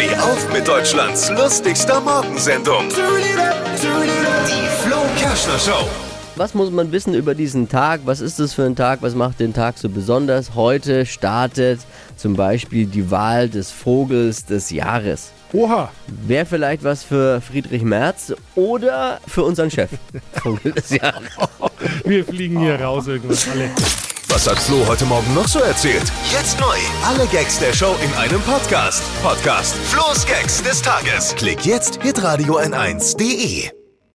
Steh auf mit Deutschlands lustigster Morgensendung. Die Flo Kerschner Show. Was muss man wissen über diesen Tag? Was ist das für ein Tag? Was macht den Tag so besonders? Heute startet zum Beispiel die Wahl des Vogels des Jahres. Oha, Wäre vielleicht was für Friedrich Merz oder für unseren Chef. Vogel des Jahres. wir fliegen hier raus irgendwas alle. Was hat Flo heute Morgen noch so erzählt? Jetzt neu. Alle Gags der Show in einem Podcast. Podcast Flo's Gags des Tages. Klick jetzt, hitradio n1.de.